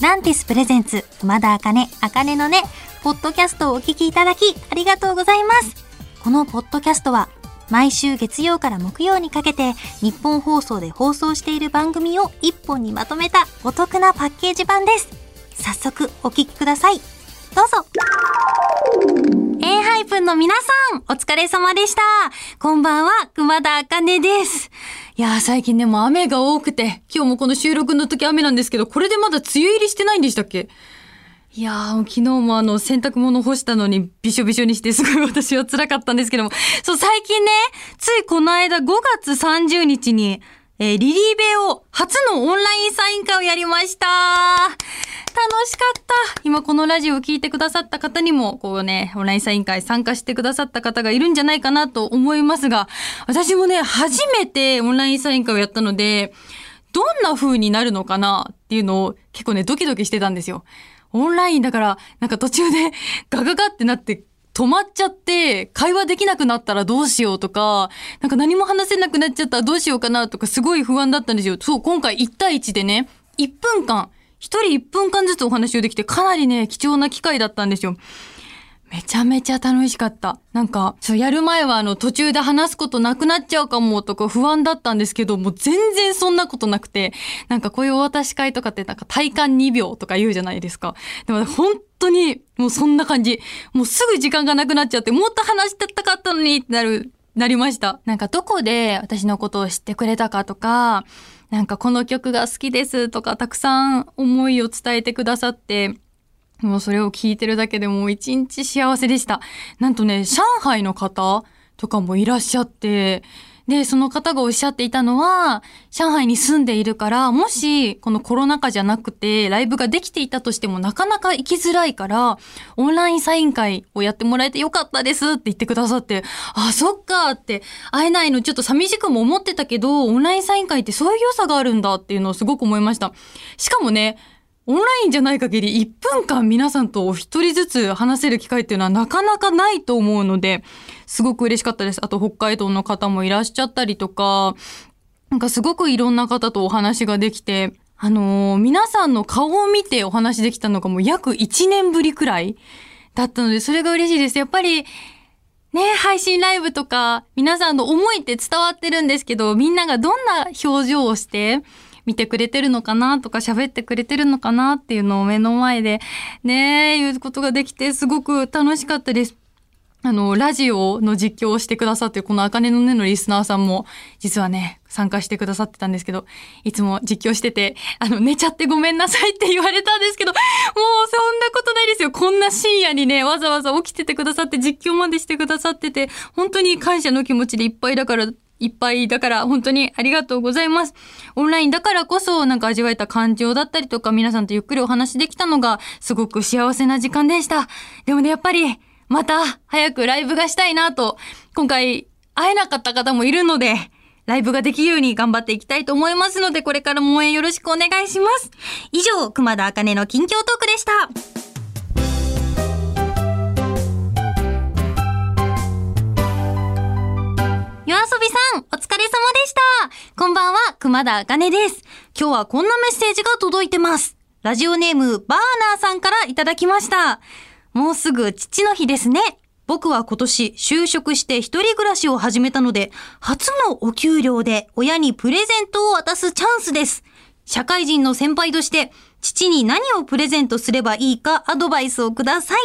ランティスプレゼンツ、熊田茜、茜のね、ポッドキャストをお聞きいただき、ありがとうございます。このポッドキャストは、毎週月曜から木曜にかけて、日本放送で放送している番組を一本にまとめたお得なパッケージ版です。早速、お聞きください。どうぞ。A ハイプンの皆さん、お疲れ様でした。こんばんは、熊田茜です。いやー最近ね、もう雨が多くて、今日もこの収録の時雨なんですけど、これでまだ梅雨入りしてないんでしたっけ？いやー、昨日もあの、洗濯物干したのにびしょびしょにして、すごい私は辛かったんですけども、そう、最近ね、ついこの間5月30日に、えーリリーベを初のオンラインサイン会をやりました楽しかった今このラジオを聞いてくださった方にも、こうね、オンラインサイン会参加してくださった方がいるんじゃないかなと思いますが、私もね、初めてオンラインサイン会をやったので、どんな風になるのかなっていうのを結構ね、ドキドキしてたんですよ。オンラインだから、なんか途中でガガガってなって、止まっちゃって、会話できなくなったらどうしようとか、なんか何も話せなくなっちゃったらどうしようかなとか、すごい不安だったんですよ。そう、今回1対1でね、1分間、1人1分間ずつお話をできて、かなりね、貴重な機会だったんですよ。めちゃめちゃ楽しかった。なんか、そう、やる前はあの、途中で話すことなくなっちゃうかもとか不安だったんですけど、もう全然そんなことなくて、なんかこういうお渡し会とかってなんか体感2秒とか言うじゃないですか。でも本当に、もうそんな感じ。もうすぐ時間がなくなっちゃって、もっと話してたかったのにってなる、なりました。なんかどこで私のことを知ってくれたかとか、なんかこの曲が好きですとか、たくさん思いを伝えてくださって、もうそれを聞いてるだけでもう一日幸せでした。なんとね、上海の方とかもいらっしゃって、で、その方がおっしゃっていたのは、上海に住んでいるから、もし、このコロナ禍じゃなくて、ライブができていたとしても、なかなか行きづらいから、オンラインサイン会をやってもらえてよかったですって言ってくださって、あ、そっかって、会えないのちょっと寂しくも思ってたけど、オンラインサイン会ってそういう良さがあるんだっていうのをすごく思いました。しかもね、オンラインじゃない限り1分間皆さんとお一人ずつ話せる機会っていうのはなかなかないと思うので、すごく嬉しかったです。あと北海道の方もいらっしゃったりとか、なんかすごくいろんな方とお話ができて、あのー皆さんの顔を見てお話できたのがもう約1年ぶりくらいだったので、それが嬉しいです。やっぱり、ね、配信ライブとか、皆さんの思いって伝わってるんですけど、みんながどんな表情をして、見てくれてるのかなとか喋ってくれてるのかなっていうのを目の前でね言うことができてすごく楽しかったです。あの、ラジオの実況をしてくださってるこの茜の根のリスナーさんも実はね、参加してくださってたんですけど、いつも実況してて、あの、寝ちゃってごめんなさいって言われたんですけど、もうそんなことないですよ。こんな深夜にね、わざわざ起きててくださって実況までしてくださってて、本当に感謝の気持ちでいっぱいだから、いっぱいだから本当にありがとうございます。オンラインだからこそなんか味わえた感情だったりとか皆さんとゆっくりお話できたのがすごく幸せな時間でした。でもね、やっぱりまた早くライブがしたいなと、今回会えなかった方もいるので、ライブができるように頑張っていきたいと思いますので、これからも応援よろしくお願いします。以上、熊田茜の近況トークでした。さん、お疲れ様でした。こんばんは、熊田あかねです。今日はこんなメッセージが届いてます。ラジオネーム、バーナーさんからいただきました。もうすぐ父の日ですね。僕は今年就職して一人暮らしを始めたので、初のお給料で親にプレゼントを渡すチャンスです。社会人の先輩として、父に何をプレゼントすればいいかアドバイスをください。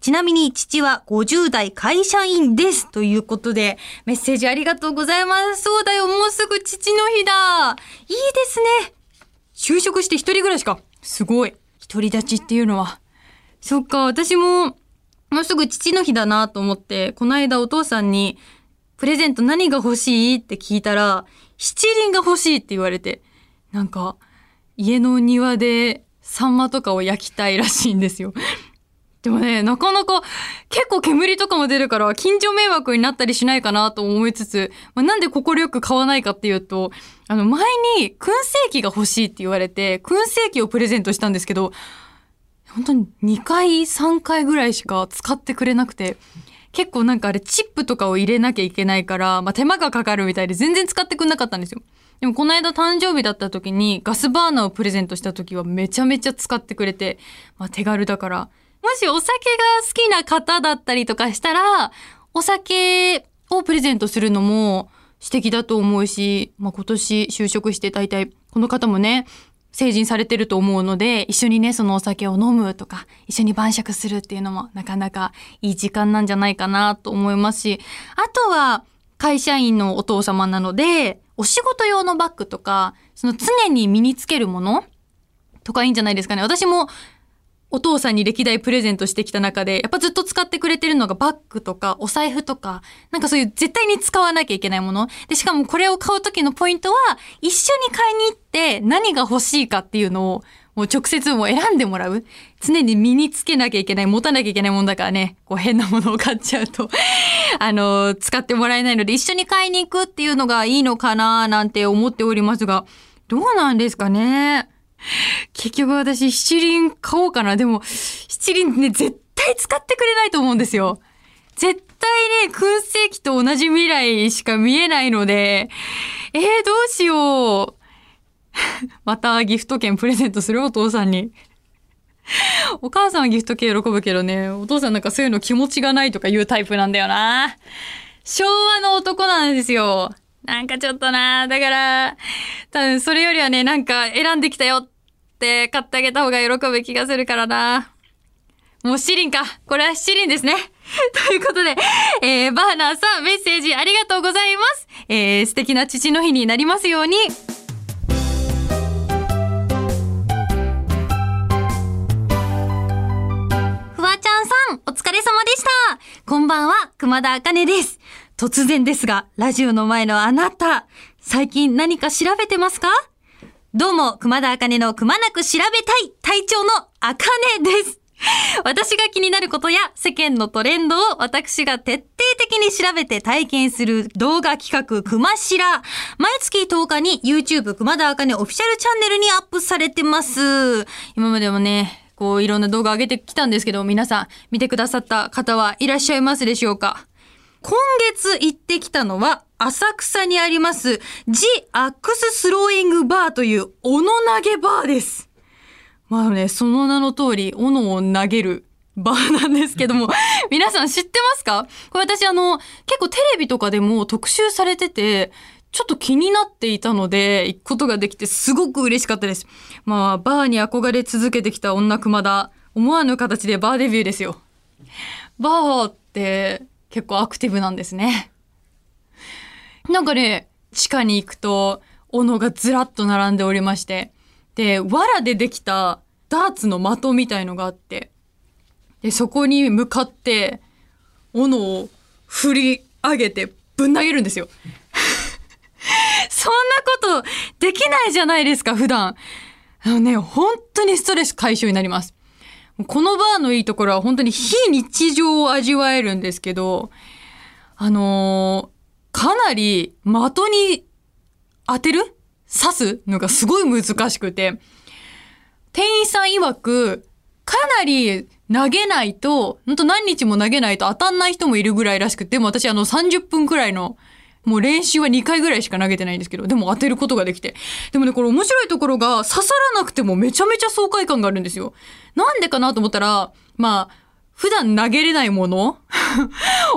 ちなみに父は50代会社員です。ということで、メッセージありがとうございます。そうだよ、もうすぐ父の日だ。いいですね。就職して一人暮らしか。すごい。独り立ちっていうのは。そっか、私も、もうすぐ父の日だなと思って、この間お父さんに、プレゼント何が欲しいって聞いたら、七輪が欲しいって言われて、なんか、家の庭でサンマとかを焼きたいらしいんですよ。でもね、なかなか結構煙とかも出るから近所迷惑になったりしないかなと思いつつ、まあ、なんで快く買わないかっていうと、あの前に燻製機が欲しいって言われて、燻製機をプレゼントしたんですけど、本当に2回、3回ぐらいしか使ってくれなくて、結構なんかあれチップとかを入れなきゃいけないから、まあ手間がかかるみたいで全然使ってくんなかったんですよ。でもこの間誕生日だった時にガスバーナーをプレゼントした時はめちゃめちゃ使ってくれて、まあ手軽だから。もしお酒が好きな方だったりとかしたら、お酒をプレゼントするのも素敵だと思うし、まあ今年就職して大体この方もね、成人されてると思うので、一緒にね、そのお酒を飲むとか、一緒に晩酌するっていうのもなかなかいい時間なんじゃないかなと思いますし、あとは会社員のお父様なので、お仕事用のバッグとか、その常に身につけるものとかいいんじゃないですかね。私もお父さんに歴代プレゼントしてきた中で、やっぱずっと使ってくれてるのがバッグとかお財布とか、なんかそういう絶対に使わなきゃいけないもの。で、しかもこれを買う時のポイントは、一緒に買いに行って何が欲しいかっていうのを、もう直接もう選んでもらう。常に身につけなきゃいけない、持たなきゃいけないもんだからね、こう変なものを買っちゃうと、あの、使ってもらえないので、一緒に買いに行くっていうのがいいのかななんて思っておりますが、どうなんですかね。結局私七輪買おうかな。でも、七輪ね、絶対使ってくれないと思うんですよ。絶対ね、燻製機と同じ未来しか見えないので、えー、どうしよう。またギフト券プレゼントする？お父さんに。お母さんはギフト券喜ぶけどね、お父さんなんかそういうの気持ちがないとかいうタイプなんだよな。昭和の男なんですよ。なんかちょっとな、だから、多分それよりはね、なんか選んできたよって買ってあげた方が喜ぶ気がするからな。もう七輪か。これは七輪ですね。ということで、えー、バーナーさんメッセージありがとうございます。えー、素敵な父の日になりますように。フワちゃんさん、お疲れ様でした。こんばんは、熊田茜です。突然ですが、ラジオの前のあなた、最近何か調べてますか？どうも、熊田茜のくまなく調べたい隊長の茜です。私が気になることや世間のトレンドを私が徹底的に調べて体験する動画企画くましら。毎月10日に YouTube 熊田茜オフィシャルチャンネルにアップされてます。今までもね、こういろんな動画上げてきたんですけど、皆さん見てくださった方はいらっしゃいますでしょうか？今月行ってきたのは、浅草にあります、ジ・アックス・スローイング・バーという、斧投げバーです。まあね、その名の通り、斧を投げるバーなんですけども、皆さん知ってますか？これ私あの、結構テレビとかでも特集されてて、ちょっと気になっていたので、行くことができてすごく嬉しかったです。まあ、バーに憧れ続けてきた女熊田、思わぬ形でバーデビューですよ。バーって結構アクティブなんですね。なんかね、地下に行くと、斧がずらっと並んでおりまして、で、藁でできたダーツの的みたいのがあって、で、そこに向かって、斧を振り上げてぶん投げるんですよ。そんなことできないじゃないですか、普段。あのね、本当にストレス解消になります。このバーのいいところは本当に非日常を味わえるんですけど、あのーかなり的に当てる？刺すのがすごい難しくて、店員さん曰く、かなり投げないと、ほんと何日も投げないと当たんない人もいるぐらいらしくて、でも私あの30分くらいの、もう練習は2回ぐらいしか投げてないんですけど、でも当てることができて。でもね、これ面白いところが刺さらなくてもめちゃめちゃ爽快感があるんですよ。なんでかなと思ったら、まあ、普段投げれないもの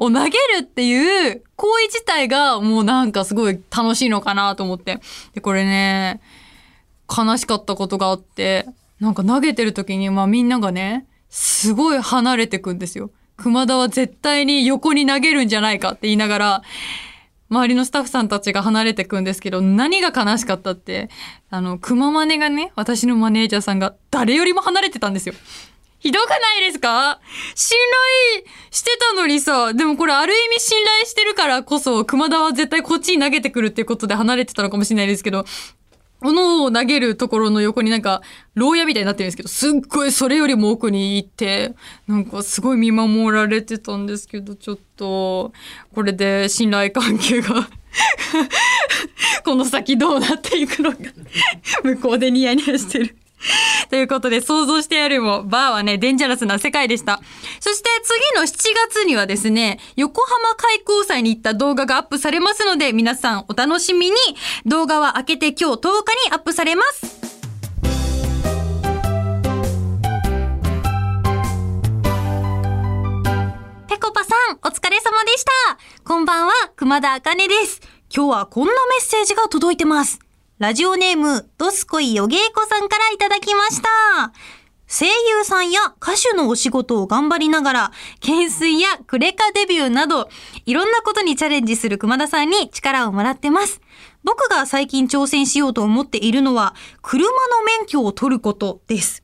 を投げるっていう行為自体がもうなんかすごい楽しいのかなと思って。で、これね、悲しかったことがあって、なんか投げてる時にまあみんながね、すごい離れてくんですよ。熊田は絶対に横に投げるんじゃないかって言いながら、周りのスタッフさんたちが離れてくんですけど、何が悲しかったって、あの、熊真似がね、私のマネージャーさんが誰よりも離れてたんですよ。ひどくないですか？信頼してたのにさ、でもこれある意味信頼してるからこそ、熊田は絶対こっちに投げてくるっていうことで離れてたのかもしれないですけど、斧を投げるところの横になんか、牢屋みたいになってるんですけど、すっごいそれよりも奥に行って、なんかすごい見守られてたんですけど、ちょっと、これで信頼関係が、この先どうなっていくのか、向こうでニヤニヤしてる。ということで、想像してやるよりも、バーはね、デンジャラスな世界でした。そして次の7月にはですね、横浜開港祭に行った動画がアップされますので、皆さんお楽しみに。動画は明けて今日10日にアップされます。ぺこぱさん、お疲れ様でした。こんばんは、熊田茜です。今日はこんなメッセージが届いてます。ラジオネーム、ドスコイヨゲイコさんからいただきました。声優さんや歌手のお仕事を頑張りながら、懸垂やクレカデビューなど、いろんなことにチャレンジする熊田さんに力をもらってます。僕が最近挑戦しようと思っているのは、車の免許を取ることです。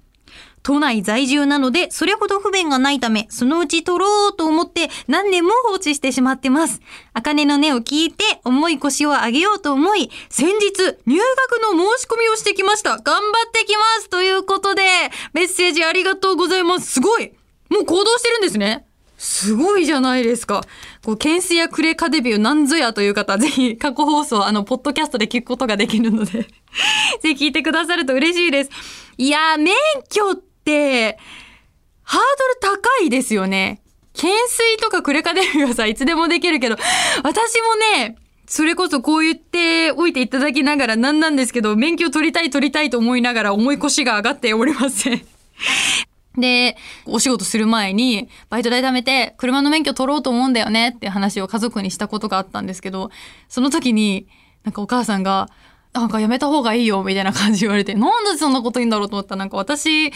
都内在住なので、それほど不便がないため、そのうち取ろうと思って何年も放置してしまってます。茜の音を聞いて、重い腰を上げようと思い、先日、入学の申し込みをしてきました。頑張ってきますということで、メッセージありがとうございます。すごいもう行動してるんですね。すごいじゃないですか。こう、懸垂やクレカデビューなんぞやという方、ぜひ過去放送、あの、ポッドキャストで聞くことができるので、ぜひ聞いてくださると嬉しいです。いや、免許って、ハードル高いですよね。懸垂とかクレカデビューはさ、いつでもできるけど、私もね、それこそこう言っておいていただきながらなんなんですけど、免許取りたい取りたいと思いながら重い腰が上がっておりません。で、お仕事する前に、バイト代貯めて、車の免許取ろうと思うんだよねって話を家族にしたことがあったんですけど、その時に、なんかお母さんが、なんかやめた方がいいよ、みたいな感じ言われて、なんでそんなこと言うんだろうと思った、なんか私、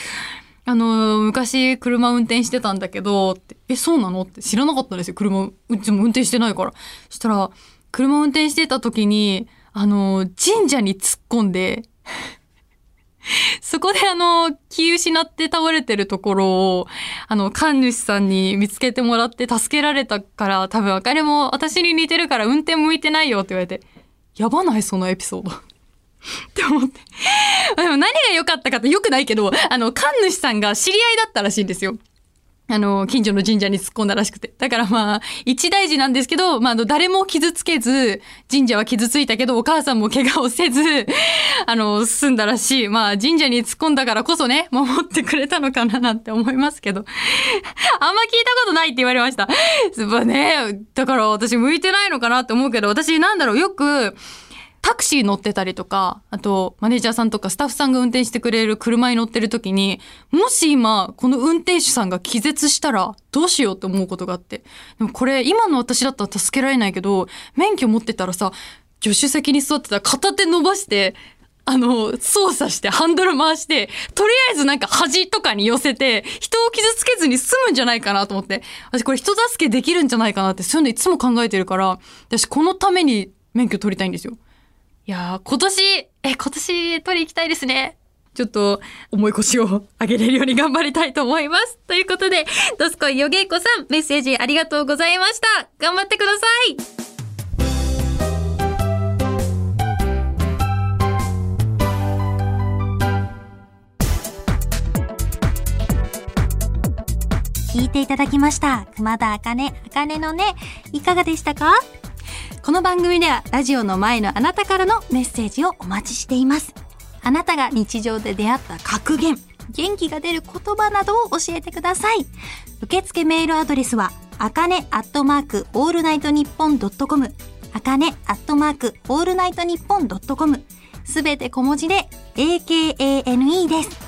あの、昔車運転してたんだけど、え、そうなの？って知らなかったですよ。車、うちも運転してないから。そしたら、車運転してた時に、あの、神社に突っ込んで、そこであの、気失って倒れてるところを、あの、神主さんに見つけてもらって助けられたから、多分あかりも私に似てるから運転向いてないよって言われて、やばない？そのエピソード。って思って。でも何が良かったかって良くないけど、あの、神主さんが知り合いだったらしいんですよ。あの、近所の神社に突っ込んだらしくて。だからまあ、一大事なんですけど、まあ、あの、誰も傷つけず、神社は傷ついたけど、お母さんも怪我をせず、あの、済んだらしい。まあ、神社に突っ込んだからこそね、守ってくれたのかななんて思いますけど。あんま聞いたことないって言われました。まあね、だから私向いてないのかなって思うけど、私なんだろう、よく、タクシー乗ってたりとか、あと、マネージャーさんとかスタッフさんが運転してくれる車に乗ってる時に、もし今、この運転手さんが気絶したら、どうしようって思うことがあって。でもこれ、今の私だったら助けられないけど、免許持ってたらさ、助手席に座ってたら片手伸ばして、あの、操作して、ハンドル回して、とりあえずなんか端とかに寄せて、人を傷つけずに済むんじゃないかなと思って、私これ人助けできるんじゃないかなって、そういうのいつも考えてるから、私このために免許取りたいんですよ。いや、今年、え、今年取り行きたいですね。ちょっと、重い腰を上げれるように頑張りたいと思います。ということで、ドスコイヨゲイコさん、メッセージありがとうございました。頑張ってください。聞いていただきました。熊田茜、茜のね、いかがでしたか？この番組ではラジオの前のあなたからのメッセージをお待ちしています。あなたが日常で出会った格言、元気が出る言葉などを教えてください。受付メールアドレスは、あかねアットマークオールナイトニッポンドットコム、あかねアットマークオールナイトニッポンドットコム、すべて小文字で AKANE です。